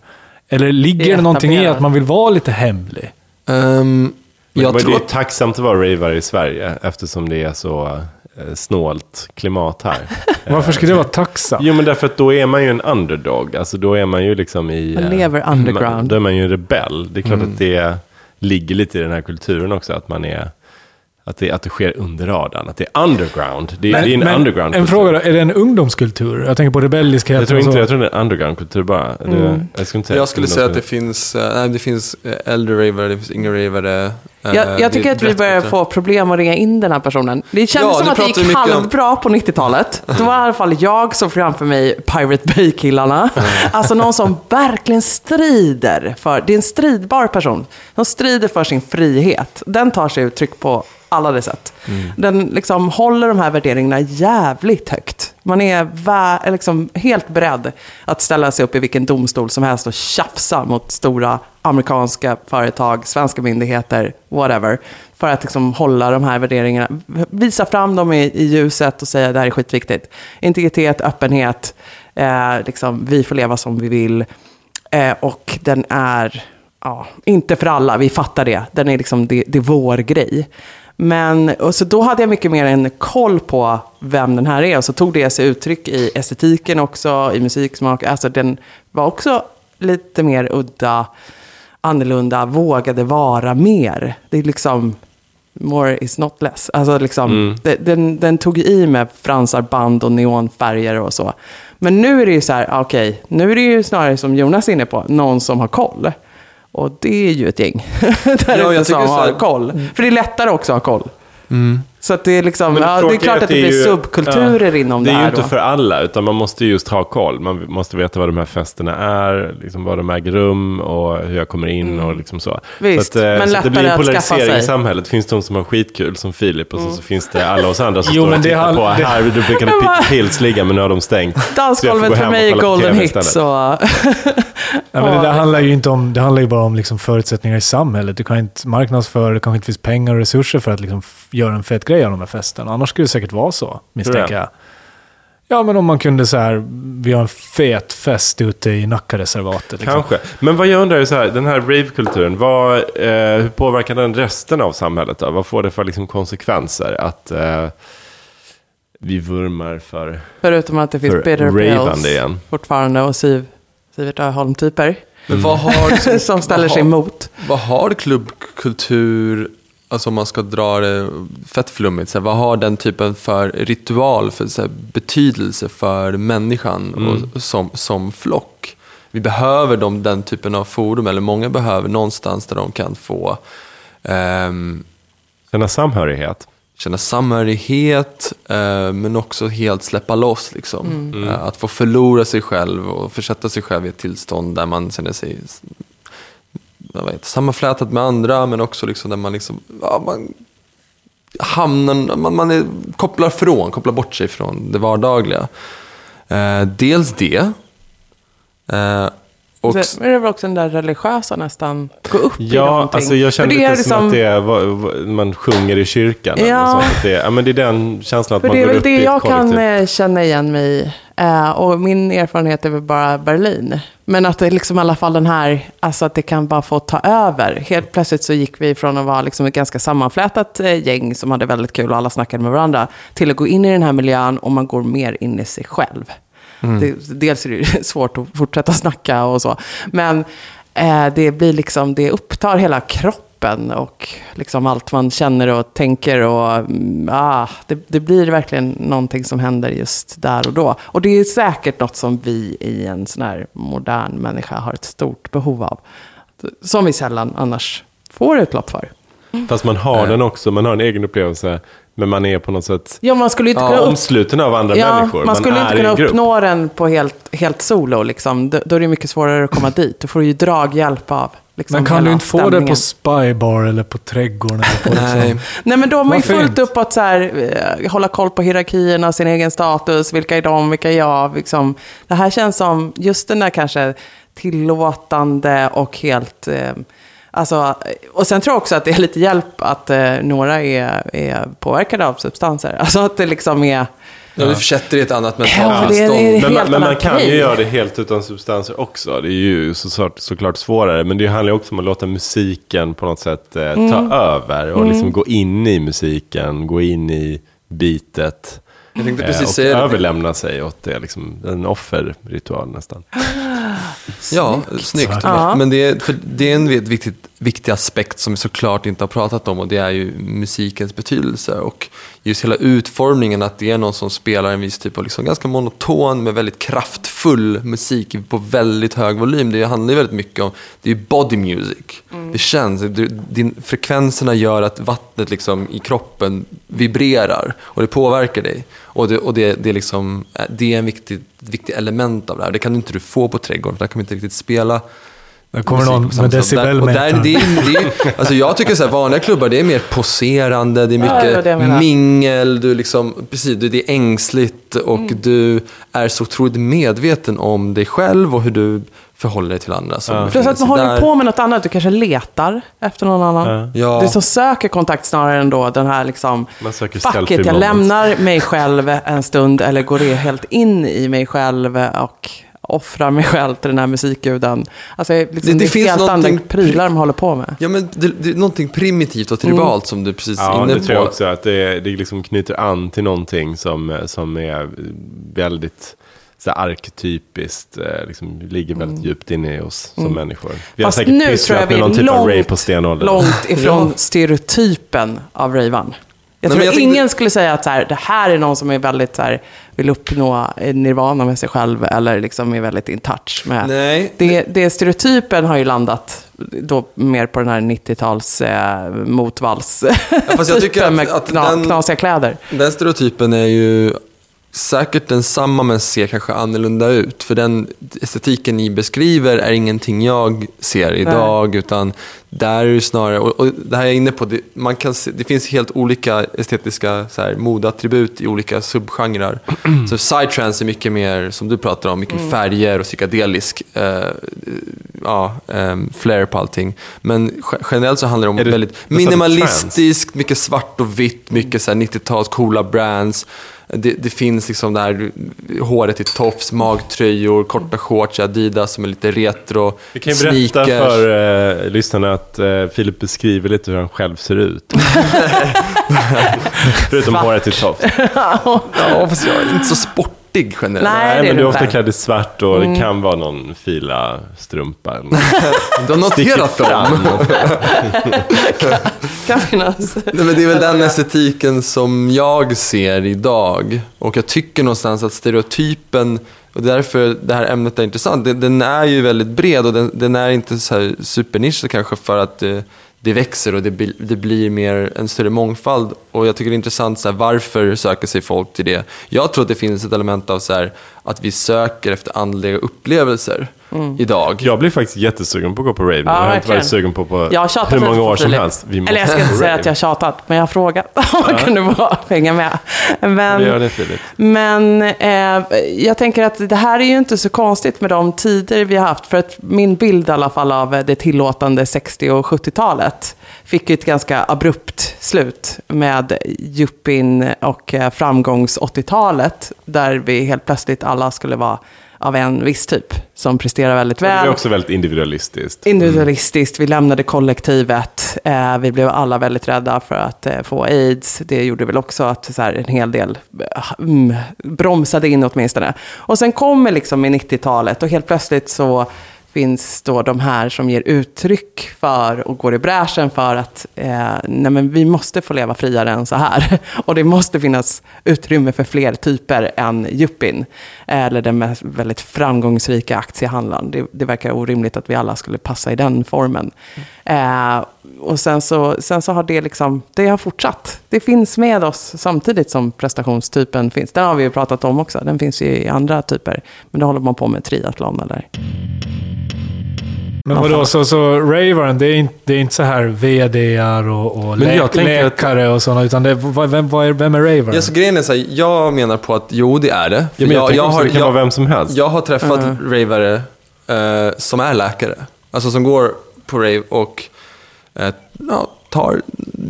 Eller ligger det, Det någonting i att man vill vara lite hemlig? Men jag det tror är att tacksamt att vara ravare i Sverige eftersom det är så eh, snålt klimat här. Varför skulle det vara tacksamt? Jo, men därför att då är man ju en underdog. Alltså då är man ju liksom i... Man eh, lever underground. man- Då är man ju en rebell. Det är klart Mm. att det ligger lite i den här kulturen också. Att man är... att det, att det sker under radarn, att det är underground. Det, är- det är en Men underground En fråga då, är det en ungdomskultur? Jag tänker på rebelliskhet Jag tror och inte så. jag tror det är en underground-kultur bara. Det, jag skulle, inte säga Jag skulle säga att det finns, eh, nej, det finns eh, äldre ravare, det finns inga ravare. eh, Jag, jag tycker att vi börjar kultur. få problem att ringa in den här personen. Det kändes Ja, som att det gick mycket om. halvbra på 90-talet. Det var i alla fall jag som framför mig Pirate Bay-killarna. Alltså någon som verkligen strider för, det är en stridbar person. Som strider för sin frihet. Den tar sig uttryck på alla de sätt. Mm. Den liksom håller de här värderingarna jävligt högt. Man är liksom helt beredd att ställa sig upp i vilken domstol som helst och tjafsa mot stora amerikanska företag, svenska myndigheter, whatever. För att liksom hålla de här värderingarna, visa fram dem i, i ljuset och säga det här är skitviktigt. Integritet, öppenhet, eh, liksom, vi får leva som vi vill. Eh, och den är, ja, inte för alla, vi fattar det. Den är liksom, det, det är vår grej. Men, och så då hade jag mycket mer en koll på vem den här är. Och så tog det sig uttryck i estetiken också, i musiksmak. Alltså den var också lite mer udda, annorlunda, vågade vara mer. Det är liksom, more is not less. Alltså liksom, det, den, den tog i med fransar, band och neonfärger och så. Men nu är det ju så här, okej, nu är det ju snarare som Jonas är inne på, någon som har koll. Och det är ju ett gäng där Ja, ute jag som har Mm. koll. För det är lättare också att ha koll. Så att det är liksom, Men ja, det är klart att det är blir ju- subkulturer ja, inom det det, är ju här inte då. för alla, utan man måste just ha koll. Man måste veta vad de här festerna är, liksom vad de äger rum och hur jag kommer in och liksom så. Mm. Visst, så att, eh, men så att det blir en polarisering i. Mm. samhället. Det finns de som har skitkul, som Filip, och så, så finns det alla oss andra som Jo, står men och tittar har- på. det- Här, brukade Pit Pills ligga, men nu har de stängt. Dansgolvet för hem och mig är golden hits. Och... Ja, men det där handlar ju inte om, det handlar ju bara om liksom förutsättningar i samhället. Du kan inte marknadsföra, det kanske inte finns pengar och resurser för att liksom göra en fet grej av de här festerna. Annars skulle det säkert vara så, misstänker jag. Ja, men om man kunde så här, vi har en fet fest ute i Nackareservatet. Liksom. Kanske. Men vad jag undrar är så här, den här rave-kulturen, vad, eh, hur påverkar den resten av samhället då? Vad får det för liksom, konsekvenser att eh, vi vurmar för... Förutom att det finns bitter pills igen. fortfarande och Siv, Sivert Öholm-typer. Men vad har, liksom, som ställer sig emot. Vad har klubbkultur, alltså om man ska dra det fett flummigt, så här, vad har den typen för ritual, för så här, betydelse för människan och, som, som flock? Vi behöver dem, den typen av forum, eller många behöver någonstans där de kan få ehm, Känna samhörighet. känna samhörighet, eh, men också helt släppa loss. Liksom. Eh, att få förlora sig själv och försätta sig själv i ett tillstånd där man känner sig vad vet, sammanflätad med andra, men också liksom där man, liksom, ja, man hamnar, man, man är, kopplar från, kopplar bort sig från det vardagliga. Eh, dels det. Eh, och, Sen är det väl också den där religiösa nästan, gå upp i Ja, någonting. alltså jag känner det är lite som liksom- att det är, vad- vad- man sjunger i kyrkan. eller Ja. något sånt. Att det, är, ja, men det är den känslan att För man det är går väl upp det i ett jag kan kollektiv. eh, känna igen mig i. Eh, och min erfarenhet är väl bara Berlin. Men att det liksom i alla fall den här, alltså att det kan bara få ta över. Helt plötsligt så gick vi från att vara liksom ett ganska sammanflätat eh, gäng som hade väldigt kul och alla snackade med varandra, till att gå in i den här miljön och man går mer in i sig själv. Det, dels är det svårt att fortsätta snacka och så. Men eh, det blir liksom, det upptar hela kroppen och liksom allt man känner och tänker. Och, mm, ah, det, det blir verkligen någonting som händer just där och då. Och det är säkert något som vi i en sån här modern människa har ett stort behov av. Som vi sällan annars får utlopp för. Fast man har den också, man har en egen upplevelse. Men man är på något sätt Ja, man skulle inte kunna upp- omsluten av andra Ja, människor. man skulle är inte kunna uppnå den på helt, helt solo. Liksom. Då, då är det mycket svårare att komma dit. Då får du ju draghjälp av liksom, Men kan du inte få det stämningen. på Spybar eller på Trädgården? Eller på liksom. nej, Nej, men då har man ju fullt upp att så här, eh, hålla koll på hierarkierna, sin egen status, vilka är de, vilka är jag. Liksom. Det här känns som just den där kanske tillåtande och helt... Eh, alltså, och sen tror jag också att det är lite hjälp att eh, några är, är påverkade av substanser. Alltså att det liksom är... ja, du försätter i ett annat Ja, mentalt tillstånd. Men, man, men man kan ju göra det helt utan substanser också. Det är ju såklart, såklart svårare. Men det handlar ju också om att låta musiken på något sätt eh, ta Mm. över. Och liksom gå in i musiken, gå in i beatet. Jag tänkte eh, precis och säga det. överlämna sig åt det. Liksom, en offerritual nästan. Ja, snyggt. Ja. Men det är, för det är en vet- viktig, viktig aspekt som vi såklart inte har pratat om och det är ju musikens betydelse. Och just hela utformningen, att det är någon som spelar en viss typ av liksom ganska monoton men väldigt kraftfull musik på väldigt hög volym. Det handlar ju väldigt mycket om, det är body music. Det känns, du- din, frekvenserna gör att vattnet liksom i kroppen vibrerar och det påverkar dig. Och det, och det, det, är, liksom, det är en viktig, viktig element av det här. Det kan inte du få på trädgården, för där kan man inte riktigt spela Där kommer musik någon med sätt. Där- och där, decibelmätaren. det är, det är, alltså Jag tycker så här, vanliga klubbar det är mer poserande, det är Ja, det mycket det jag menade. mingel, du liksom, precis, det är ängsligt och Mm. du är så otroligt medveten om dig själv och hur du förhåller dig till andra. Som Plus att man håller där. på med något annat. Du kanske letar efter någon annan. Ja. Du som söker kontakt snarare än då den här liksom... Fuck it, jag lämnar mig själv en stund eller går det helt in i mig själv och offrar mig själv till den här musikguden. Alltså, liksom, Det- det, det är finns helt andra prylar de håller på med. Ja, men det, det är någonting primitivt och tribalt som du precis Ja, inne det på. tror jag också. Att det, det liksom knyter an till någonting som, som är väldigt så arketypiskt. eh, Liksom, ligger väldigt djupt inne i oss som människor. Vi Mm. Fast har säkert nu tror jag vi är någon typ av långt, långt ifrån stereotypen av ravan. Jag Nej, tror jag ingen tänkte- skulle säga att så här, det här är någon som är väldigt så här, vill uppnå nirvana med sig själv eller liksom är väldigt in touch med. Nej. Det, det stereotypen har ju landat då mer på den här 90-tals eh, motvals fast jag tycker att- med att kna, den- knasiga kläder. Den stereotypen är ju säkert densamma men ser kanske annorlunda ut. För den estetiken ni beskriver är ingenting jag ser idag. Utan där är det snarare, och, och det här är jag inne på, det, man kan se, det finns helt olika estetiska så här, modeattribut i olika subgenrer. så psytrance är mycket mer, som du pratar om, mycket färger och psykedelisk eh, ja, eh, flair på allting. Men ge- generellt så handlar det om det väldigt minimalistiskt, mycket svart och vitt, mycket så här 90-tals coola brands. Det, det finns liksom här håret i tofs, magtröjor, korta shorts, Adidas som är lite retro, Vi kan ju berätta sneakers. för eh, lyssnarna att eh, Filip beskriver lite hur han själv ser ut. Förutom håret i tofs. Ja, fast jag är inte så sportig generellt. Nej. Nej, det är men du är ofta klädd i svart och det kan vara någon fila strumpa. Du har noterat dem. Kan finnas. Nej, men det är väl den estetiken som jag ser idag. Och jag tycker någonstans att stereotypen, och därför det här ämnet är intressant, den är ju väldigt bred och den, den är inte så här supernischad kanske för att det, växer och det, blir- det blir mer en större mångfald. Och jag tycker det är intressant, så här, varför söker sig folk till det? Jag tror att det finns ett element av så här, att vi söker efter andliga upplevelser idag. Jag blir faktiskt jättesugen på att gå på rave. nu. jag har inte varit sugen på på Jag hur många år som helst. Vi måste Eller jag ska inte säga att jag har tjatat, men jag har frågat om man kunde få hänga med. Men, Vi gör det Filip. Men eh, jag tänker att det här är ju inte så konstigt med de tider vi har haft. För att min bild i alla fall av det tillåtande 60 och 70-talet fick ju ett ganska abrupt slut med yuppien och eh, framgångs-80-talet. Där vi helt plötsligt alla skulle vara av en viss typ som presterar väldigt Det väl. är också väldigt individualistiskt. Individualistiskt, vi lämnade kollektivet. Eh, vi blev alla väldigt rädda för att eh, få aids. Det gjorde väl också att så här, en hel del eh, mm, bromsade in åtminstone. Och sen kommer liksom i 90-talet och helt plötsligt så finns då de här som ger uttryck för och går i bräschen för att eh, nej men vi måste få leva friare än så här. Och det måste finnas utrymme för fler typer än yuppien. Eh, eller den mest, väldigt framgångsrika aktiehandlaren. Det, det verkar orimligt att vi alla skulle passa i den formen. Mm. Eh, och sen så, sen så har det liksom, det har fortsatt. Det finns med oss samtidigt som prestationstypen finns. Den har vi ju pratat om också. Den finns ju i andra typer. Men då håller man på med triathlon eller Men vadå, så, så ravaren, det är inte, det är inte så här VDR och, och lä jag läkare och sådana, utan det, är- vad- vem, vad är, vem är ravaren? Ja, så grejen är så här, jag menar på att jo, det är det. För Ja, men jag, jag, också, det kan vara vem som helst. Jag har träffat ravare eh, som är läkare. Alltså som går på rave och eh, ja, tar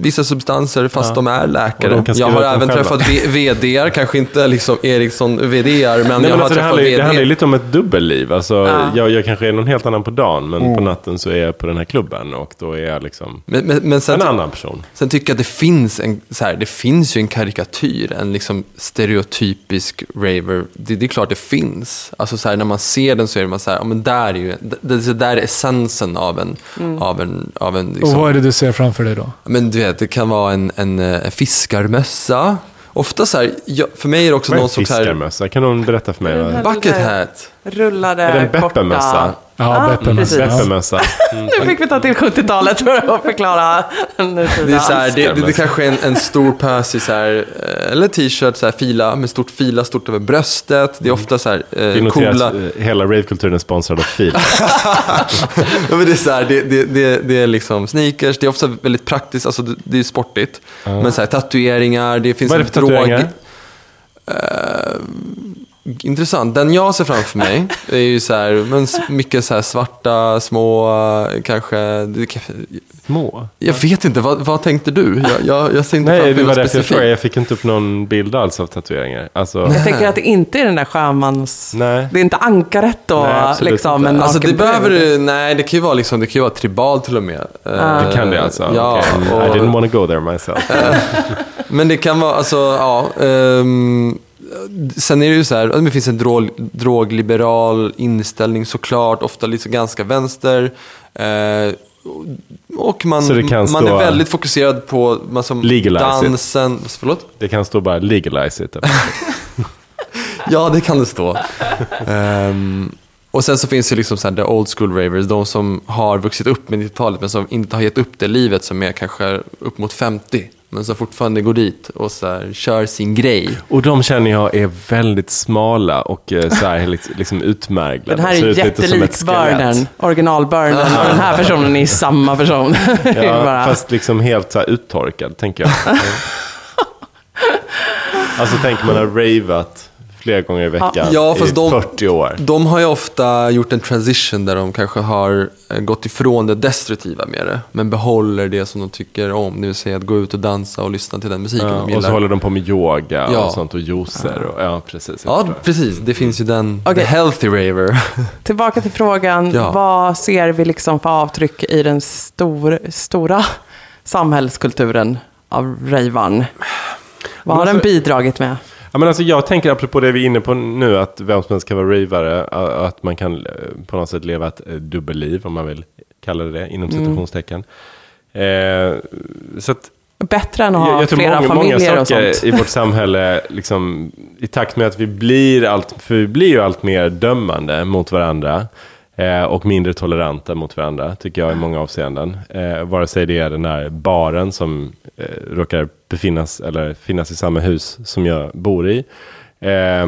vissa substanser fast Ja. de är Och läkare. de Jag har även själva. träffat VDR, kanske inte liksom Ericsson VDR, men, Nej, jag men har alltså, det, träffat handlar, ju- VD. det handlar ju lite om ett dubbelliv. Alltså, Ja. jag, jag kanske är någon helt annan på dagen, men Mm. på natten så är jag på den här klubben och då är jag liksom Men, men, men sen, en annan person. sen tycker jag att det finns, en, så här, det finns ju en karikatyr, en liksom stereotypisk raver. Det, det är klart det finns. Alltså så här, när man ser den så är det man så här, ja, men där är ju, det, det där är essensen av en, av en, av en Och liksom, vad är det du ser framför dig då? Men du vet, det kan vara en, en, eh, fiskarmössa. Ofta så här, jag, för mig är det också Vad är någon en som så här, fiskarmössa? Kan någon berätta för mig? Vad? bucket hat. Rullade, Är det en korta... Beppe-mössa? Ja, Beppe-mössa. precis. Beppe-mössa. Nu fick vi ta till 70-talet för att förklara nutida. Det är, så här, det, det, det kanske är en, en stor pös i så här, eh, eller t-shirt, så här, fila, med stort fila, stort över bröstet. Det är ofta så här, Vi eh, noterar coola... eh, hela ravekulturen är sponsrad av Fil. Ja, men det, är så här, det, det, det, det är liksom sneakers, det är ofta väldigt praktiskt, alltså det, det är sportigt. Men så här, tatueringar, det finns Vad är det för tatueringar? Eh, intressant. Den jag ser framför mig är ju så här, men mycket så här svarta, små, eh, kanske... Små? jag vet inte, vad, vad tänkte du? Jag, jag, jag ser inte Nej, framför det mig var därför jag specifikt. frågade. Jag fick inte upp någon bild alls av tatueringar. Alltså, Jag tänker att det inte är den där sjömans... Nej. Det är inte ankaret och Nej, liksom inte. en Alltså det behöver du, nej det kan ju vara liksom, det kan ju vara tribal till och med. Eh, det kan det alltså? Ja, Okej. och, I didn't want to go there myself. men det kan vara, alltså ja. ehm, sen är det ju så här, det finns en drog, drogliberal inställning såklart, ofta liksom ganska vänster. Eh, och man, man är väldigt fokuserad på man som Legalize it. dansen. Förlåt? Det kan stå bara legalize it. Ja, det kan det stå. Ehm, och sen så finns det liksom så här, the old school ravers, de som har vuxit upp med 90-talet men som inte har gett upp det livet, som är kanske upp mot 50. Men som fortfarande går dit och så här, kör sin grej. Och de känner jag är väldigt smala och eh, så här liksom- liksom utmärglade. Den här är jättelik. Burnen, original-Burnen. Och den här personen är samma person. Ja, bara- fast liksom helt så här uttorkad, tänker jag. alltså tänker man har ravat flera gånger i veckan Ja, i de- 40 år. De har ju ofta gjort en transition där de kanske har eh, gått ifrån det destruktiva med det, men behåller det som de tycker om, det vill säga att gå ut och dansa och lyssna till den musiken Ja, de och gillar. så håller de på med yoga Ja. och sånt och juicer. Och, ja, precis. Ja, precis. Det finns ju den, Okej. the healthy raver. Tillbaka till frågan, Ja. vad ser vi liksom för avtryck i den stor, stora samhällskulturen av ravan? Vad har den alltså- bidragit med? Ja, men alltså, jag tänker apropå det vi är inne på nu, att vem som helst kan vara ravare, att man kan eh, på något sätt leva ett eh, dubbelliv, om man vill kalla det det, inom Mm. citationstecken. Eh, så att Bättre än att jag, ha jag tror flera många, många familjer och saker sånt. i vårt samhälle, liksom, i takt med att vi blir allt, för vi blir ju allt mer dömande mot varandra. Eh, och mindre toleranta mot varandra, tycker jag i många avseenden. Eh, vare sig det är den här baren som eh, råkar befinnas, eller finnas i samma hus som jag bor i. Eh,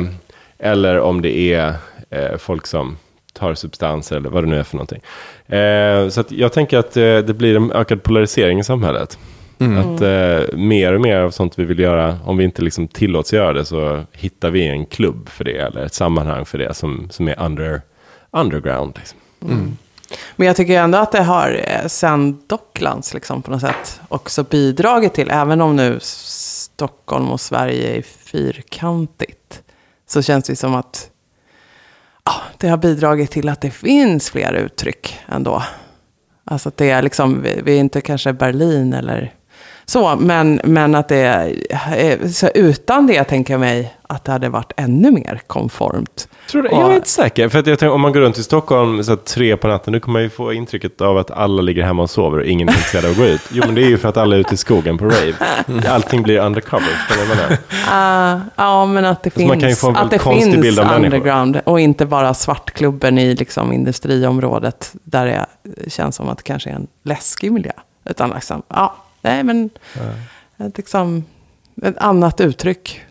eller om det är eh, folk som tar substanser eller vad det nu är för någonting. Eh, så jag tänker att eh, det blir en ökad polarisering i samhället. Att eh, mer och mer av sånt vi vill göra, om vi inte liksom tillåts göra det, så hittar vi en klubb för det, eller ett sammanhang för det som, som är under, underground. Liksom. Men jag tycker ändå att det har eh, sen Docklands liksom på något sätt också bidragit till, även om nu Stockholm och Sverige är fyrkantigt, så känns det som att ja, det har bidragit till att det finns fler uttryck ändå. Alltså att det är liksom, vi, vi är inte kanske Berlin eller så, men, men att det är, så utan det tänker jag mig att det hade varit ännu mer konformt. Tror du? Och- Jag är inte säker. För att jag tänker, om man går runt i Stockholm så att tre på natten, nu kommer man ju få intrycket av att alla ligger hemma och sover och ingen är intresserad av att gå ut. Jo, men det är ju för att alla är ute i skogen på rave. Allting blir undercover? Ah, ja, men att det man finns, kan ju få en att det finns bild av människor. underground och inte bara svartklubben i liksom industriområdet där det känns som att det kanske är en läskig miljö. Utan liksom, ja, nej men ett, liksom, ett annat uttryck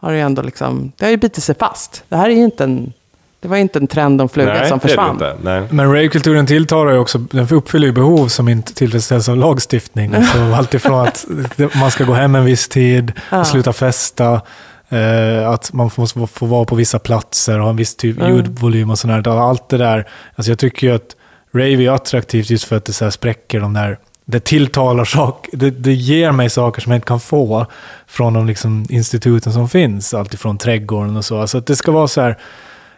har ju ändå liksom, det har ju bitit sig fast. Det här är ju inte en, det var inte en trend om fluga Nej, som det är det försvann. inte. Men ravekulturen tilltalar ju också, den uppfyller ju behov som inte tillfredsställs av lagstiftning. Alltså alltifrån att man ska gå hem en viss tid, Ja. sluta festa, eh, att man måste få- få vara på vissa platser och ha en viss typ Mm. ljudvolym och sådär. Allt det där. Alltså jag tycker ju att rave är attraktivt just för att det så här spräcker de där det tilltalar saker, det, det ger mig saker som jag inte kan få från de liksom instituten som finns, alltifrån trädgården och så. Alltså att det ska vara så här,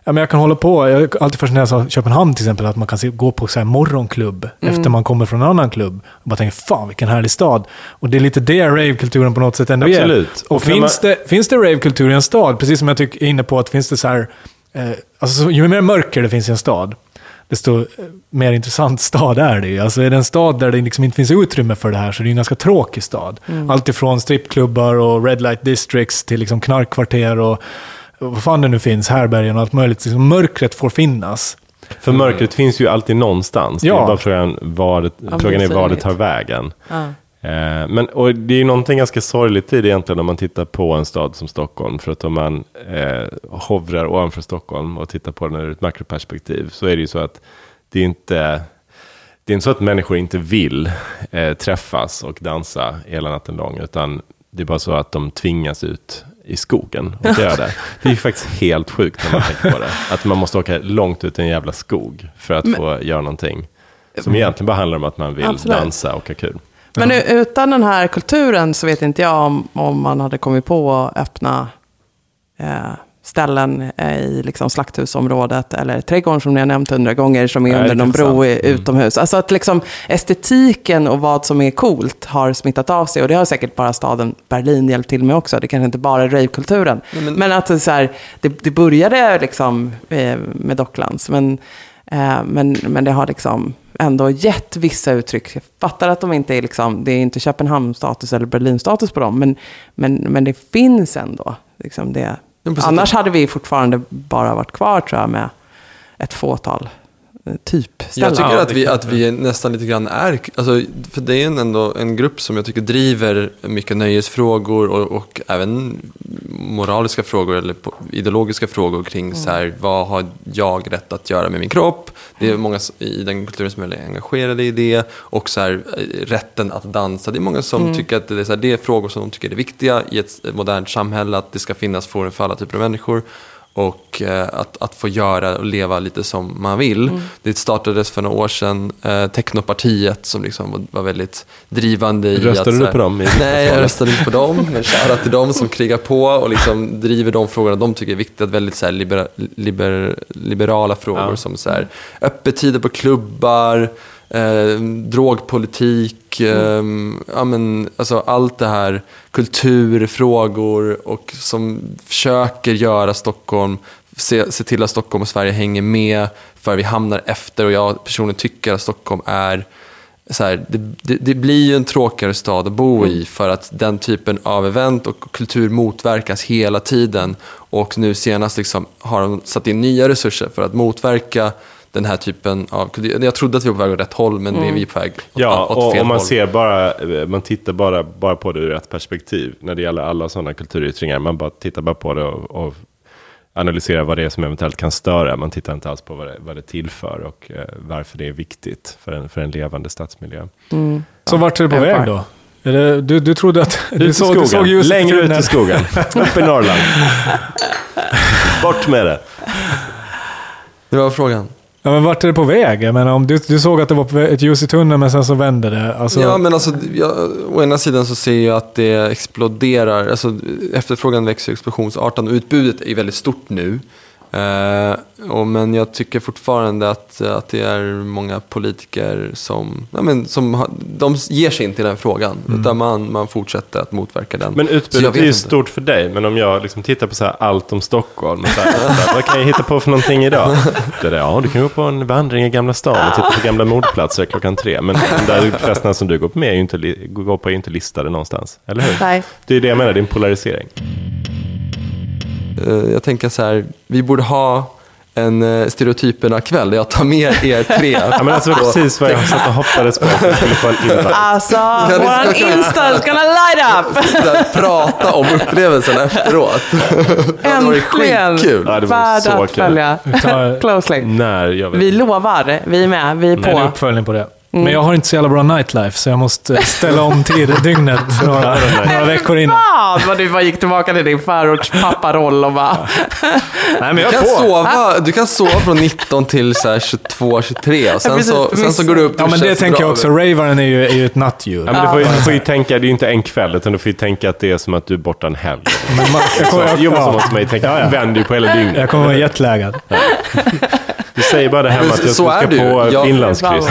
ja, men jag kan hålla på, jag är alltid fascinerad av Köpenhamn till exempel, att man kan se, gå på så här morgonklubb efter man kommer från en annan klubb. Och bara tänker, fan vilken härlig stad. Och det är lite det ravekulturen på något sätt ändå Absolut. är. Och, Och finns, man- det, finns det ravekultur i en stad, precis som jag tycker är inne på att finns det så här, eh, alltså så- ju mer mörker det finns i en stad, desto eh, mer intressant stad är det ju. Alltså är det en stad där det liksom inte finns utrymme för det här så är det en ganska tråkig stad. Allt ifrån strippklubbar och red light districts till liksom knarkkvarter och, vad fan det nu finns, härbergen och allt möjligt. Liksom mörkret får finnas. För mörkret finns ju alltid någonstans. Det Ja. är bara frågan, var det, frågan är var det det. tar vägen. Ja. Eh, Men, och det är ju någonting ganska sorgligt i det egentligen om man tittar på en stad som Stockholm. För att om man eh, hovrar ovanför Stockholm och tittar på den ur ett makroperspektiv så är det ju så att det är inte, det är inte så att människor inte vill eh, träffas och dansa hela natten lång. Utan det är bara så att de tvingas ut i skogen och göra det. Det är ju faktiskt helt sjukt när man tänker på det. Att man måste åka långt ut i en jävla skog för att få göra någonting. Som egentligen bara handlar om att man vill Absolut. dansa och ha kul. Men utan den här kulturen så vet inte jag om, om man hade kommit på att öppna eh, ställen eh, i liksom slakthusområdet eller trädgården som ni har nämnt hundra gånger som är Nej, under någon bro sant. i, utomhus. Alltså att liksom estetiken och vad som är coolt har smittat av sig och det har säkert bara staden Berlin hjälpt till med också. Det kanske inte bara är ravekulturen. Men, att det, så här, det, det började liksom eh, med Docklands men, eh, men, men det har liksom ändå gett vissa uttryck. Jag fattar att de inte är liksom, det är inte Köpenhamn-status eller Berlin-status på dem, men, men, men det finns ändå. Liksom det. Annars hade vi fortfarande bara varit kvar tror jag med ett fåtal typställen. Jag tycker att, vi, att vi nästan lite grann är, alltså, för det är en ändå en grupp som jag tycker driver mycket nöjesfrågor och, och även moraliska frågor eller ideologiska frågor kring så här, vad har jag rätt att göra med min kropp? Det är många s- i den kulturen som är engagerade i det och så här, eh, rätten att dansa. Det är många som tycker att det är, så här, det är frågor som de tycker är viktiga i ett modernt samhälle, att det ska finnas forum för alla typer av människor. Och eh, att, att få göra och leva lite som man vill. Det startades för några år sedan, eh, Technopartiet som liksom var, var väldigt drivande i Röstade att, du här- på dem Nej, jag röstade inte på dem. Men shoutout till dem som krigar på och liksom driver de frågorna de tycker är viktiga. Väldigt så här libera, liber, liberala frågor Ja. som så här, öppettider på klubbar, eh, drogpolitik, eh, ja, men, alltså allt det här, kulturfrågor och som försöker göra Stockholm, se, se till att Stockholm och Sverige hänger med för vi hamnar efter. Och jag personligen tycker att Stockholm är så här, det, det, det blir ju en tråkigare stad att bo i för att den typen av event och kultur motverkas hela tiden. Och nu senast liksom har de satt in nya resurser för att motverka den här typen av. Jag trodde att vi var på väg åt rätt håll, men vi är på väg åt, Ja, åt och fel om man håll. ser bara, eh, man tittar bara, bara på det ur ett perspektiv när det gäller alla sådana kulturyttringar. Man bara tittar bara på det och, och analyserar vad det är som eventuellt kan störa. Man tittar inte alls på vad det, vad det tillför och eh, varför det är viktigt för en, för en levande stadsmiljö. Så vart är det på väg då? Är det, du, du trodde att... Ut Du i såg, du såg ljuset längre ut i skogen, upp i Norrland. Bort med det. Det var frågan. Ja, men vart är det på väg? Jag menar, om du, du såg att det var ett ljus i tunneln men sen så vände det. Alltså, Ja, men alltså, jag, å ena sidan så ser jag att det exploderar. Alltså, efterfrågan växer explosionsartat och utbudet är väldigt stort nu. Eh, och, men jag tycker fortfarande att, att det är många politiker som, ja, men, som har, de ger sig inte till den frågan. Utan man, man fortsätter att motverka den. Men utbudet är ju inte. stort för dig, men om jag liksom tittar på så här allt om Stockholm, så här, så här, vad kan jag hitta på för någonting idag? Det är det, ja, du kan gå på en vandring i Gamla stan och titta på gamla mordplatser klockan tre. Men de där festerna som du går på, med är ju inte, går på är ju inte listade någonstans, eller hur? Nej. Det är det jag menar, det är en polarisering. Eh, jag tänker så här, vi borde ha en uh, stereotyperna-kväll där jag tar med er tre. Ja, men alltså precis vad jag satt och hoppades på att jag skulle få en invite. Alltså, Kan vi- våran vi- Insta is gonna light up! Prata om upplevelsen efteråt. Det Äntligen! skitkul. Ja, det Värd så att kul. följa tar- closely. När jag vet. Vi lovar, vi är med, vi är på. uppföljning på det. Men jag har inte så jävla bra nightlife, så jag måste ställa om tid, dygnet några, några veckor innan. Fan vad du bara gick tillbaka till din förorts papparoll och bara... Nej, men jag Du kan, på. sova, du kan sova från 19 till så här 22, 23 och sen, precis, så, sen så går du upp Ja, men det tänker jag också. Ravaren är ju, är ju ett nattdjur. Ja, men du, får ju, du får ju tänka, det är ju inte en kväll, utan du får ju tänka att det är som att du är borta en helg. Men man, jag kommer, jo, men så ja, måste man ju tänka. Ja, ja. Du vänder ju på hela dygnet. jag kommer vara jetlaggad. Du säger bara det hemma Men att jag så ska är det ju. på Jag- Finlandskryss.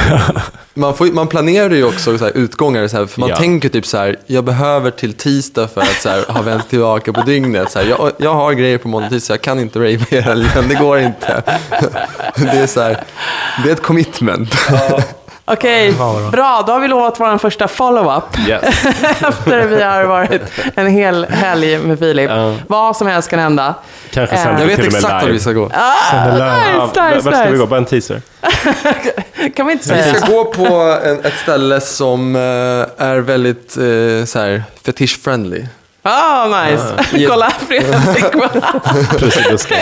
Man, får, man planerar ju också så här utgångar, så här, för man Ja. tänker typ så här, jag behöver till tisdag för att så här, ha vänt tillbaka på dygnet. Så här, jag, jag har grejer på måndag, tisdag, jag kan inte rave hela helgen, det går inte. Det är så här, det är ett commitment. Okej, bra. Då har vi lovat vår första follow-up. Yes. Efter vi har varit en hel helg med Filip. Ja. Vad som helst kan hända. Kanske Eh, sen Jag vet exakt var live. vi ska gå. Sänder live. Ja, Nice, vart nice, ska vi nice. gå? Bara en teaser? Kan vi inte Vi säga? ska gå på en, ett ställe som eh, är väldigt eh, så här, fetish-friendly. Ah, nice. Ja. Kolla, Fredrik. Prussiluskan.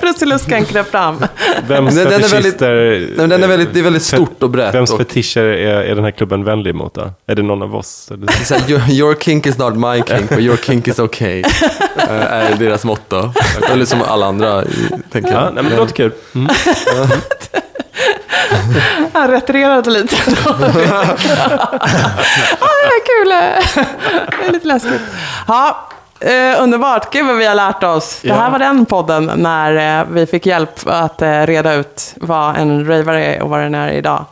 Prussiluskan kröp fram. Vems Den- den är väldigt-. Nej, den är väldigt, det är väldigt stort och brett. Vems fetischer är, är den här klubben vänlig mot då? Är det någon av oss? Här, your, your kink is not my kink, but your kink is okay. eh, är deras motto. Eller som alla andra, tänker jag. Ja, nej, men det låter kul. Mm. Han retirerade lite. ah, det är kul. Det är lite läskigt. Ja, eh, underbart. Gud vad vi har lärt oss. Det här Ja. var den podden när eh, vi fick hjälp att eh, reda ut vad en ravare är och vad den är idag.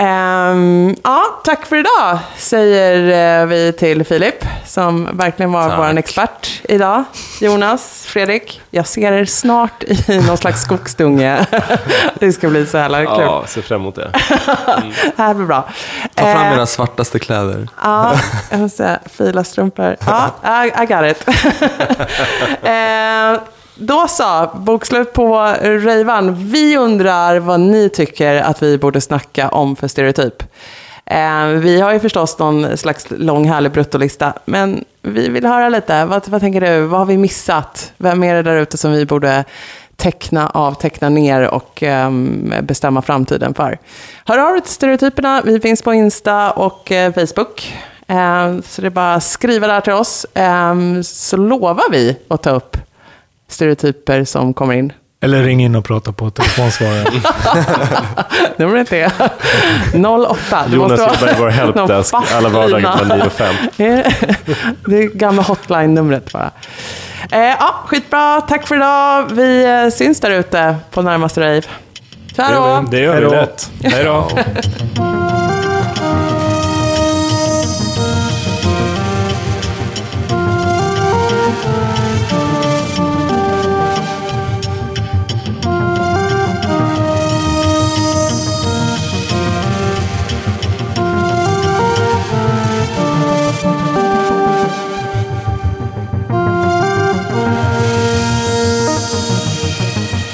Ehm, ja, tack för idag, säger eh, vi till Filip, som verkligen var Tack. vår expert idag. Jonas, Fredrik, jag ser er snart i någon slags skogsdunge. det ska bli så jävla kul. Ja, ser fram emot det. Det här blir bra. Ta fram Eh, era svartaste kläder. Ja, jag måste säga, fila strumpor. Ja, I, I got it. eh, då så, bokslut på Rejvan. Vi undrar vad ni tycker att vi borde snacka om för stereotyp. Eh, vi har ju förstås någon slags lång härlig bruttolista, men vi vill höra lite. Vad, vad tänker du? Vad har vi missat? Vem är det där ute som vi borde teckna av, teckna ner och eh, bestämma framtiden för. Hör av er till Stereotyperna. Vi finns på Insta och eh, Facebook. Eh, så det är bara att skriva där till oss. Ehm, så lovar vi att ta upp stereotyper som kommer in. Eller ring in och prata på telefonsvararen. Numret är 08. Det Jonas i vår helpdesk alla vardagar mellan 9 och 5. Det är gamla hotline-numret bara. Eh, ja, skitbra. Tack för idag. Vi eh, syns där ute på närmaste rave. Ciao! Det gör vi då. lätt. Hej då.